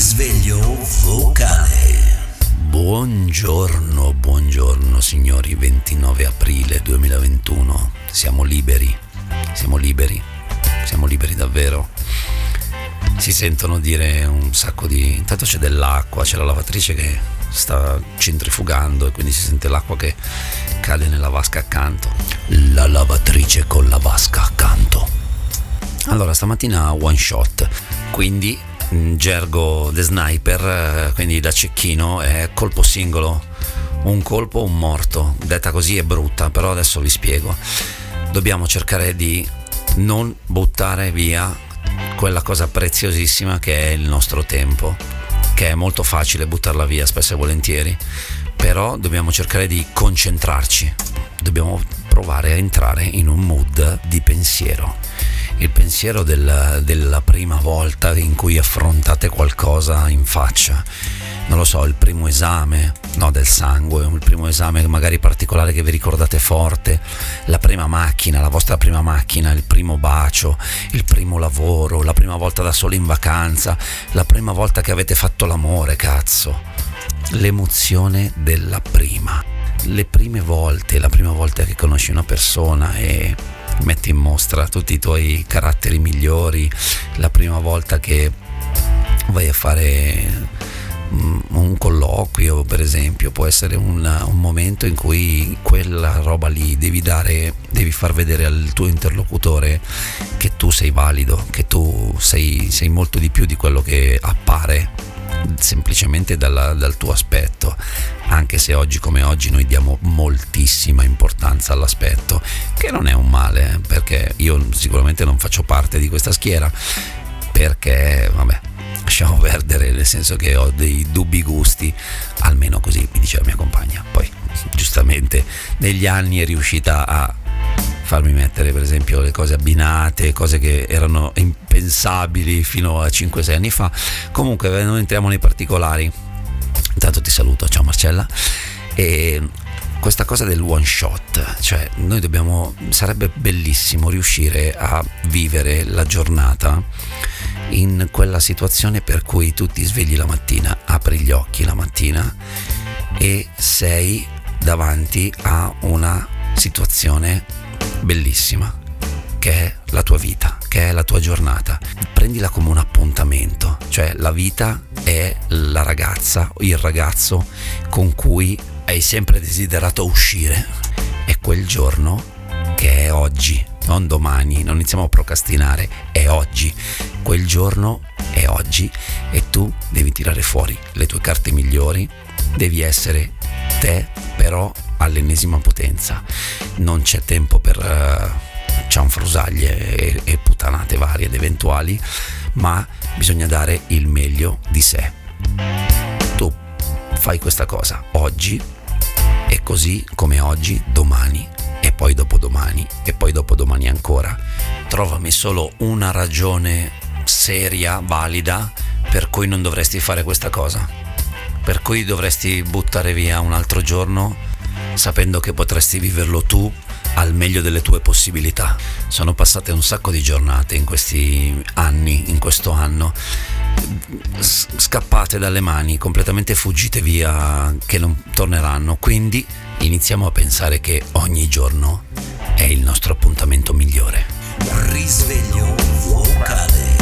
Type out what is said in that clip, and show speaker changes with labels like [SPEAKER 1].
[SPEAKER 1] Risveglio vocale.
[SPEAKER 2] Buongiorno, buongiorno signori, 29 aprile 2021. Siamo liberi, siamo liberi, siamo liberi davvero. Si sentono dire un sacco di... Intanto c'è dell'acqua, c'è la lavatrice che sta centrifugando e quindi si sente l'acqua che cade nella vasca accanto. La lavatrice con la vasca accanto. Allora, stamattina one shot, quindi in gergo The Sniper, eh, quindi da cecchino, è colpo singolo, un colpo, un morto. Detta così è brutta, però adesso vi spiego. Dobbiamo cercare di non buttare via quella cosa preziosissima che è il nostro tempo, che è molto facile buttarla via spesso e volentieri, però dobbiamo cercare di concentrarci, dobbiamo provare a entrare in un mood di pensiero il pensiero del, della prima volta in cui affrontate qualcosa in faccia. Non lo so, il primo esame, no, del sangue, il primo esame magari particolare che vi ricordate forte, la prima macchina, la vostra prima macchina, il primo bacio, il primo lavoro, la prima volta da solo in vacanza, la prima volta che avete fatto l'amore, cazzo. L'emozione della prima. Le prime volte, la prima volta che conosci una persona e metti in mostra tutti i tuoi caratteri migliori, la prima volta che vai a fare mm, un colloquio per esempio può essere un, un, momento in cui quella roba lì devi dare devi far vedere al tuo interlocutore che tu sei valido che tu sei, sei molto di più di quello che appare semplicemente dalla, dal tuo aspetto, anche se oggi come oggi noi diamo moltissima importanza all'aspetto, che non è un male, eh, perché io sicuramente non faccio parte di questa schiera, perché vabbè, lasciamo perdere, nel senso che ho dei dubbi gusti, almeno così mi dice la mia compagna. Poi giustamente negli anni è riuscita a farmi mettere per esempio le cose abbinate, cose che erano impensabili fino a 5-6 anni fa. Comunque non entriamo nei particolari. Intanto ti saluto, ciao Marcella. E questa cosa del one shot, cioè noi dobbiamo, sarebbe bellissimo riuscire a vivere la giornata in quella situazione per cui tu ti svegli la mattina, apri gli occhi la mattina e sei davanti a una situazione bellissima che è la tua vita, che è la tua giornata. Prendila come un appuntamento, cioè la vita è la ragazza il ragazzo con cui hai sempre desiderato uscire. È quel giorno che è oggi, non domani, non iniziamo a procrastinare, è oggi. Quel giorno è oggi e tu devi tirare fuori le tue carte migliori, devi essere te però all'ennesima potenza. Non c'è tempo per uh, cianfrusaglie e, e puttanate varie ed eventuali, ma bisogna dare il meglio di sé. Tu fai questa cosa oggi e così come oggi, domani e poi dopodomani e poi dopodomani ancora. Trovami solo una ragione seria, valida, per cui non dovresti fare questa cosa. Per cui dovresti buttare via un altro giorno sapendo che potresti viverlo tu al meglio delle tue possibilità. Sono passate un sacco di giornate in questi anni, in questo anno, scappate dalle mani, completamente fuggite via, che non torneranno. Quindi iniziamo a pensare che ogni giorno è il nostro appuntamento migliore.
[SPEAKER 1] Risveglio fuoco.